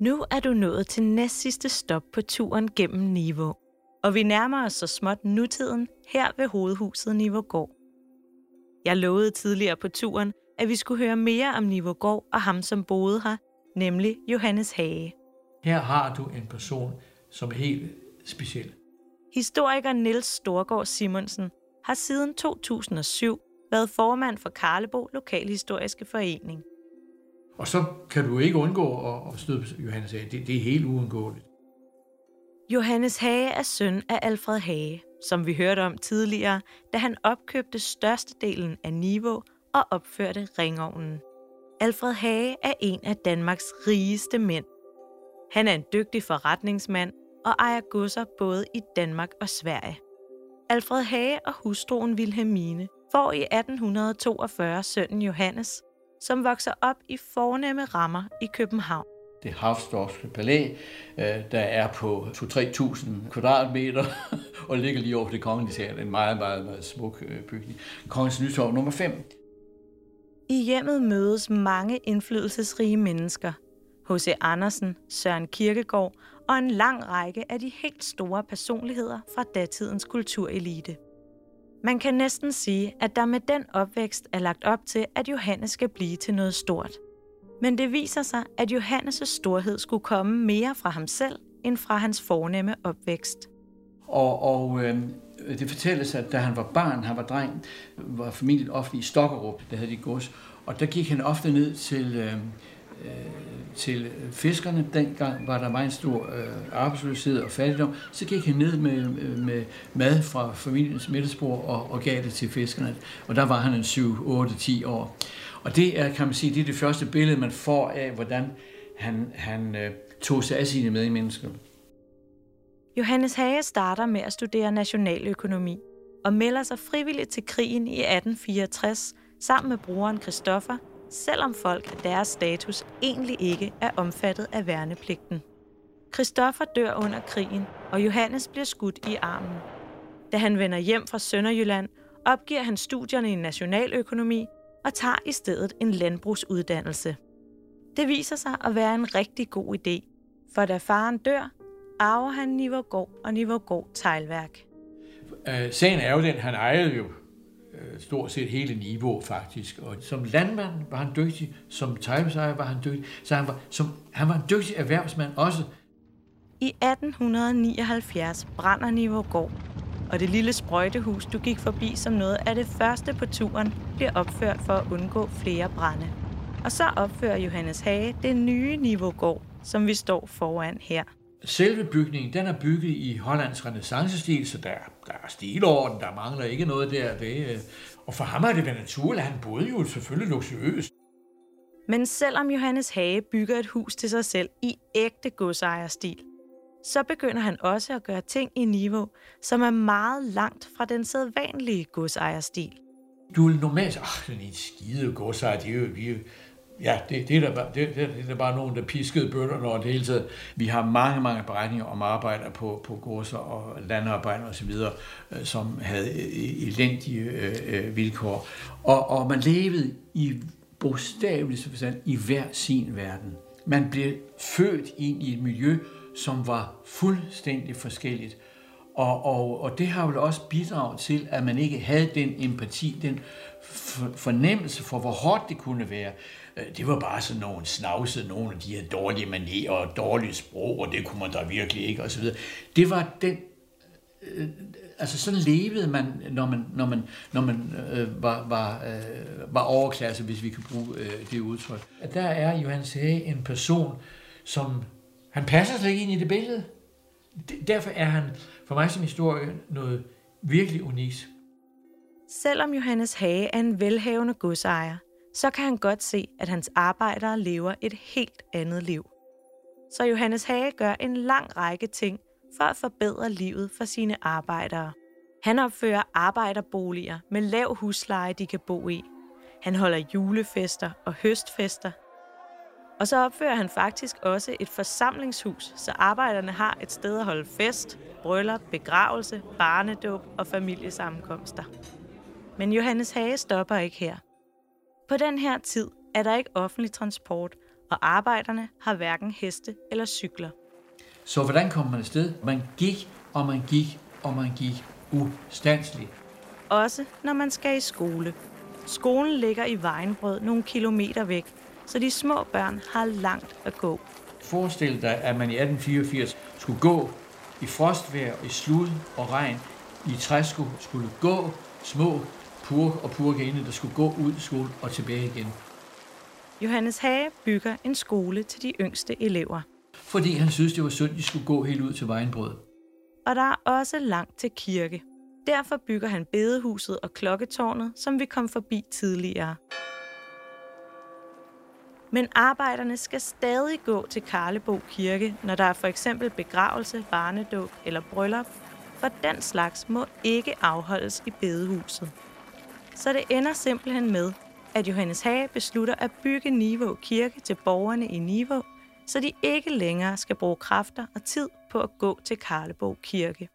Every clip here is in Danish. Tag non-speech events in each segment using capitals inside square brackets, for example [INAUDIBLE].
Nu er du nået til næst sidste stop på turen gennem Niveau. Og vi nærmer os så småt nutiden her ved hovedhuset Nivågård. Jeg lovede tidligere på turen, at vi skulle høre mere om Nivågård og ham, som boede her, nemlig Johannes Hage. Her har du en person, som er helt speciel. Historiker Niels Storgård Simonsen har siden 2007 været formand for Karlebo Lokalhistoriske Forening. Og så kan du ikke undgå at, støde Johannes Hage. Det, det er helt uundgåeligt. Johannes Hage er søn af Alfred Hage, som vi hørte om tidligere, da han opkøbte størstedelen af Niveau og opførte ringovnen. Alfred Hage er en af Danmarks rigeste mænd. Han er en dygtig forretningsmand og ejer godser både i Danmark og Sverige. Alfred Hage og hustruen Vilhelmine får i 1842 sønnen Johannes, som vokser op i fornemme rammer i København. Det Havstorske Palæ, øh, der er på 2-3.000 kvadratmeter [LAUGHS] og ligger lige over det kongelige teater. En meget, meget, meget smuk øh, bygning. Kongens Nytorv nummer 5. I hjemmet mødes mange indflydelsesrige mennesker. H.C. Andersen, Søren Kirkegaard og en lang række af de helt store personligheder fra datidens kulturelite. Man kan næsten sige, at der med den opvækst er lagt op til, at Johannes skal blive til noget stort. Men det viser sig, at Johannes' storhed skulle komme mere fra ham selv, end fra hans fornemme opvækst. Og, og øh, det fortælles, at da han var barn, han var dreng, var familien ofte i Stokkerup, der havde de gods, og der gik han ofte ned til, øh, øh, til fiskerne. Dengang var der meget stor øh, arbejdsløshed og fattigdom. Så gik han ned med, øh, med mad fra familiens middagsbord og, og gav det til fiskerne. Og der var han en 7, 8, 10 år. Og det er, kan man sige, det er det første billede, man får af, hvordan han, han øh, tog sig af sine medmennesker. Johannes Hage starter med at studere nationaløkonomi og melder sig frivilligt til krigen i 1864 sammen med broren Christoffer, selvom folk af deres status egentlig ikke er omfattet af værnepligten. Christoffer dør under krigen, og Johannes bliver skudt i armen. Da han vender hjem fra Sønderjylland, opgiver han studierne i nationaløkonomi og tager i stedet en landbrugsuddannelse. Det viser sig at være en rigtig god idé, for da faren dør, arver han Nivågård og Nivågård Teglværk. Øh, sagen er jo den, han ejede jo stort set hele niveau faktisk. Og som landmand var han dygtig, som teglsejer var han dygtig, så han var, som, han var en dygtig erhvervsmand også. I 1879 brænder Nivågård, og det lille sprøjtehus, du gik forbi som noget af det første på turen, bliver opført for at undgå flere brænde. Og så opfører Johannes Hage det nye Nivågård, som vi står foran her. Selve bygningen, den er bygget i Hollands renaissancestil, så der, der er stilorden, der mangler ikke noget der. Det, øh, og for ham er det været naturligt, han boede jo selvfølgelig luksuriøst. Men selvom Johannes Hage bygger et hus til sig selv i ægte godsejerstil, så begynder han også at gøre ting i niveau, som er meget langt fra den sædvanlige godsejerstil. Du vil normalt, ah, den er en skide godsejer, de er jo, vi Ja, det, det, er der, det, det, det er bare nogen, der piskede bønderne og det hele taget. Vi har mange, mange beregninger om arbejder på, på godser og landarbejder osv., øh, som havde e- e- elendige øh, øh, vilkår. Og, og man levede i bogstaveligt forstand i hver sin verden. Man blev født ind i et miljø, som var fuldstændig forskelligt. Og, og, og det har vel også bidraget til, at man ikke havde den empati, den fornemmelse for, hvor hårdt det kunne være. Øh, det var bare sådan nogle snavsede, nogle af de her dårlige manerer og dårlige sprog, og det kunne man da virkelig ikke, osv. Det var den øh, altså sådan levede man, når man, når man, når man øh, var, var, øh, var overklasse, hvis vi kan bruge øh, det udtryk. Der er Johannes Hage en person, som han passer slet ikke ind i det billede. Derfor er han for mig som historie noget virkelig unikt. Selvom Johannes Hage er en velhavende godsejer, så kan han godt se, at hans arbejdere lever et helt andet liv. Så Johannes Hage gør en lang række ting for at forbedre livet for sine arbejdere. Han opfører arbejderboliger med lav husleje, de kan bo i. Han holder julefester og høstfester. Og så opfører han faktisk også et forsamlingshus, så arbejderne har et sted at holde fest, bryllup, begravelse, barnedåb og familiesammenkomster. Men Johannes Hage stopper ikke her. På den her tid er der ikke offentlig transport, og arbejderne har hverken heste eller cykler. Så hvordan kom man afsted? Man gik, og man gik, og man gik ustandsligt. Også når man skal i skole. Skolen ligger i Vejenbrød nogle kilometer væk, så de små børn har langt at gå. Forestil dig, at man i 1884 skulle gå i frostvejr, i slud og regn, i træsko, skulle gå små purk og purkene, der skulle gå ud i skole og tilbage igen. Johannes Hage bygger en skole til de yngste elever. Fordi han synes, det var synd, de skulle gå helt ud til Vejenbrød. Og der er også langt til kirke. Derfor bygger han bedehuset og klokketårnet, som vi kom forbi tidligere. Men arbejderne skal stadig gå til Karlebo Kirke, når der er for eksempel begravelse, barnedåb eller bryllup, for den slags må ikke afholdes i bedehuset. Så det ender simpelthen med, at Johannes Hage beslutter at bygge Nivå Kirke til borgerne i Nivå, så de ikke længere skal bruge kræfter og tid på at gå til Karlebo Kirke.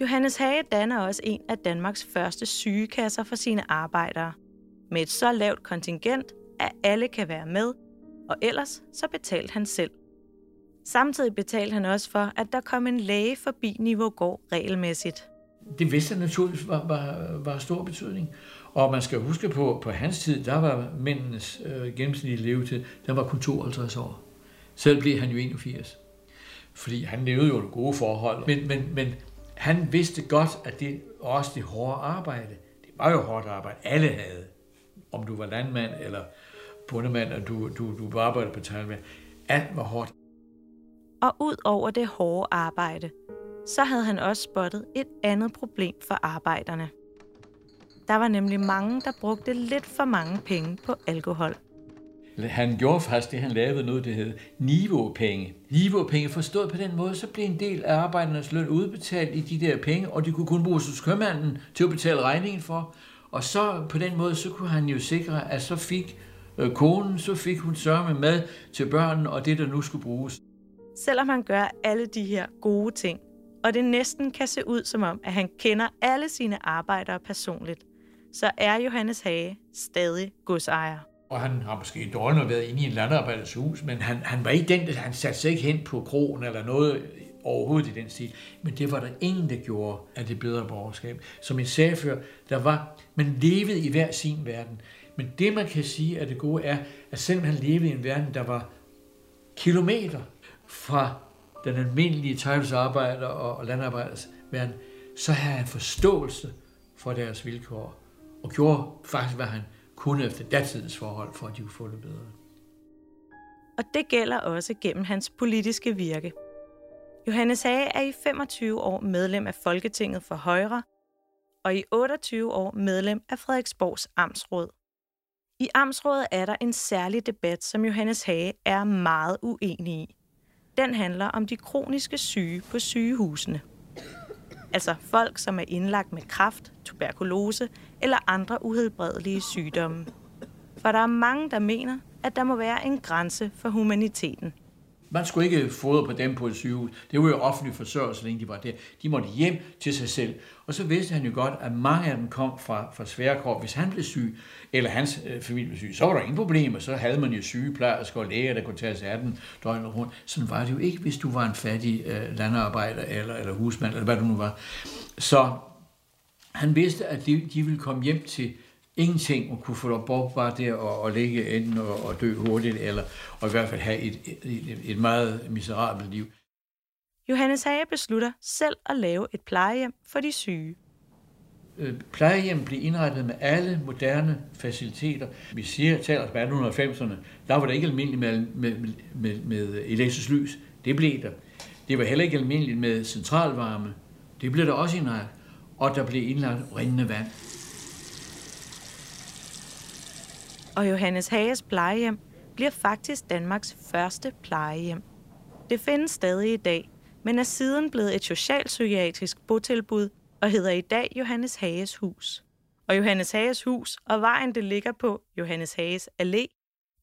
Johannes Hage danner også en af Danmarks første sygekasser for sine arbejdere. Med et så lavt kontingent, at alle kan være med, og ellers så betalte han selv. Samtidig betalte han også for, at der kom en læge forbi Nivågård regelmæssigt. Det vidste han naturligvis var, var, var stor betydning. Og man skal huske på, på hans tid, der var mændenes øh, gennemsnitlige levetid, der var kun 52 år. Selv blev han jo 81. Fordi han levede jo i gode forhold. Men, men, men han vidste godt, at det også det hårde arbejde, det var jo hårdt arbejde, alle havde. Om du var landmand eller bundemand, og du, du, du arbejdede på tegnmand. Alt var hårdt. Og ud over det hårde arbejde, så havde han også spottet et andet problem for arbejderne. Der var nemlig mange, der brugte lidt for mange penge på alkohol. Han gjorde faktisk det, han lavede noget, det hed niveaupenge. Niveaupenge forstået på den måde, så blev en del af arbejdernes løn udbetalt i de der penge, og de kunne kun bruges hos købmanden til at betale regningen for. Og så på den måde, så kunne han jo sikre, at så fik øh, konen, så fik hun sørge med til børnene og det, der nu skulle bruges. Selvom han gør alle de her gode ting, og det næsten kan se ud som om, at han kender alle sine arbejdere personligt, så er Johannes Hage stadig godsejer. Og han har måske dårligt været inde i en landarbejders hus, men han, han var ikke den, der han satte sig ikke hen på krogen eller noget overhovedet i den stil. Men det var der ingen, der gjorde af det bedre borgerskab. Som en sagde før, der var, man levede i hver sin verden. Men det, man kan sige af det gode, er, at selvom han levede i en verden, der var kilometer fra den almindelige tøjlesarbejder og landarbejders verden, så havde han forståelse for deres vilkår, og gjorde faktisk, hvad han kunne efter datidens forhold, for at de kunne få det bedre. Og det gælder også gennem hans politiske virke. Johannes Hage er i 25 år medlem af Folketinget for Højre, og i 28 år medlem af Frederiksborgs Amtsråd. I Amtsrådet er der en særlig debat, som Johannes Hage er meget uenig i. Den handler om de kroniske syge på sygehusene. Altså folk, som er indlagt med kræft, tuberkulose eller andre uhelbredelige sygdomme. For der er mange, der mener, at der må være en grænse for humaniteten. Man skulle ikke fodre på dem på et sygehus. Det var jo offentlig forsørgelse, så længe de var der. De måtte hjem til sig selv. Og så vidste han jo godt, at mange af dem kom fra, fra svære Hvis han blev syg, eller hans øh, familie blev syg, så var der ingen problemer. Så havde man jo sygeplejersker og læger, der kunne tage sig af den døgnet rundt. Sådan var det jo ikke, hvis du var en fattig øh, landarbejder eller, eller husmand, eller hvad du nu var. Så han vidste, at de, de ville komme hjem til ingenting og kunne få lov bort bare der og, og ligge enten og, og dø hurtigt, eller og i hvert fald have et, et, et meget miserabelt liv. Johannes Hage beslutter selv at lave et plejehjem for de syge. Øh, plejehjem blev indrettet med alle moderne faciliteter. Vi siger, taler om 1890'erne, der var det ikke almindeligt med, med, med, med elektrisk lys. Det blev der. Det var heller ikke almindeligt med centralvarme. Det blev der også indrettet. Og der blev indlagt rindende vand. Og Johannes Hages plejehjem bliver faktisk Danmarks første plejehjem. Det findes stadig i dag, men er siden blevet et socialpsykiatrisk botilbud og hedder i dag Johannes Hages Hus. Og Johannes Hages Hus og vejen, det ligger på, Johannes Hages Allé,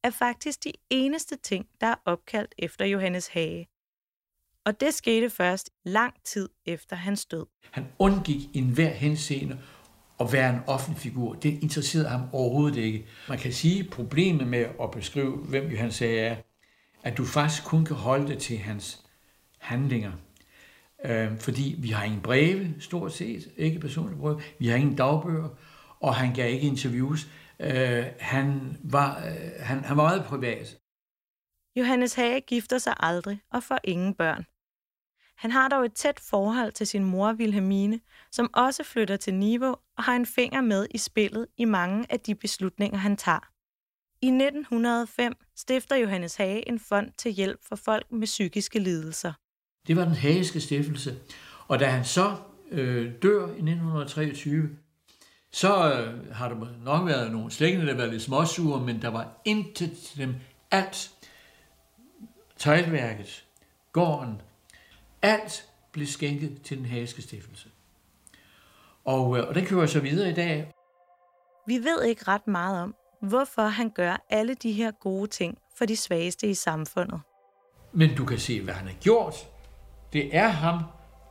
er faktisk de eneste ting, der er opkaldt efter Johannes Hage. Og det skete først lang tid efter hans død. Han undgik enhver henseende at være en offentlig figur. Det interesserede ham overhovedet ikke. Man kan sige, at problemet med at beskrive, hvem Johannes Hage er, at du faktisk kun kan holde det til hans handlinger. Øh, fordi vi har ingen breve, stort set, ikke personlige breve, vi har ingen dagbøger, og han gav ikke interviews. Øh, han, var, øh, han, han var meget privat. Johannes Hage gifter sig aldrig og får ingen børn. Han har dog et tæt forhold til sin mor Wilhelmine, som også flytter til Niveau og har en finger med i spillet i mange af de beslutninger, han tager. I 1905 stifter Johannes Hage en fond til hjælp for folk med psykiske lidelser. Det var den hageske stiftelse. Og da han så øh, dør i 1923, så øh, har der nok været nogle slægtninge, der var lidt småsure, men der var intet til dem. Alt, teglværket, gården, alt blev skænket til den hageske stiftelse. Og, øh, og den kører så videre i dag. Vi ved ikke ret meget om, hvorfor han gør alle de her gode ting for de svageste i samfundet. Men du kan se, hvad han har gjort. Det er ham,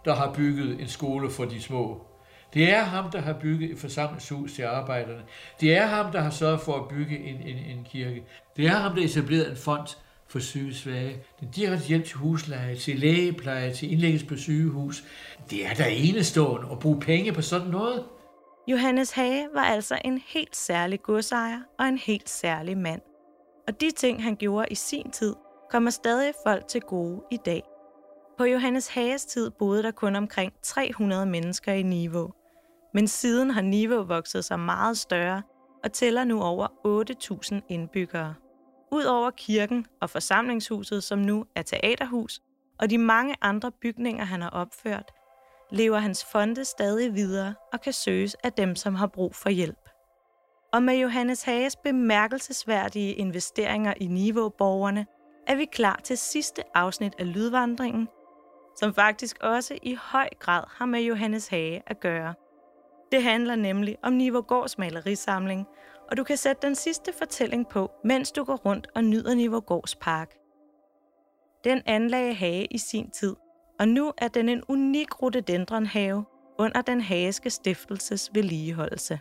der har bygget en skole for de små. Det er ham, der har bygget et forsamlingshus til arbejderne. Det er ham, der har sørget for at bygge en, en, en kirke. Det er ham, der etablerede en fond for sygesvage. Den direkte hjælp til husleje, til lægepleje, til indlæggelse på sygehus. Det er da enestående at bruge penge på sådan noget. Johannes Hage var altså en helt særlig godsejer og en helt særlig mand. Og de ting, han gjorde i sin tid, kommer stadig folk til gode i dag. På Johannes Hages tid boede der kun omkring 300 mennesker i Niveau. Men siden har Niveau vokset sig meget større og tæller nu over 8.000 indbyggere. Udover kirken og forsamlingshuset, som nu er teaterhus, og de mange andre bygninger, han har opført, lever hans fonde stadig videre og kan søges af dem, som har brug for hjælp. Og med Johannes Hages bemærkelsesværdige investeringer i Niveau-borgerne, er vi klar til sidste afsnit af Lydvandringen, som faktisk også i høj grad har med Johannes Hage at gøre. Det handler nemlig om Nivågårds malerisamling, og du kan sætte den sidste fortælling på, mens du går rundt og nyder Nivågårds park. Den anlagde Hage i sin tid, og nu er den en unik rhododendronhave under den hageske stiftelses vedligeholdelse.